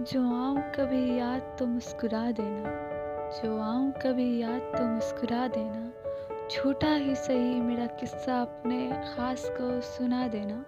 जो आऊँ कभी याद तो मुस्कुरा देना, जो आऊँ कभी याद तो मुस्कुरा देना छोटा ही सही मेरा किस्सा अपने ख़ास को सुना देना।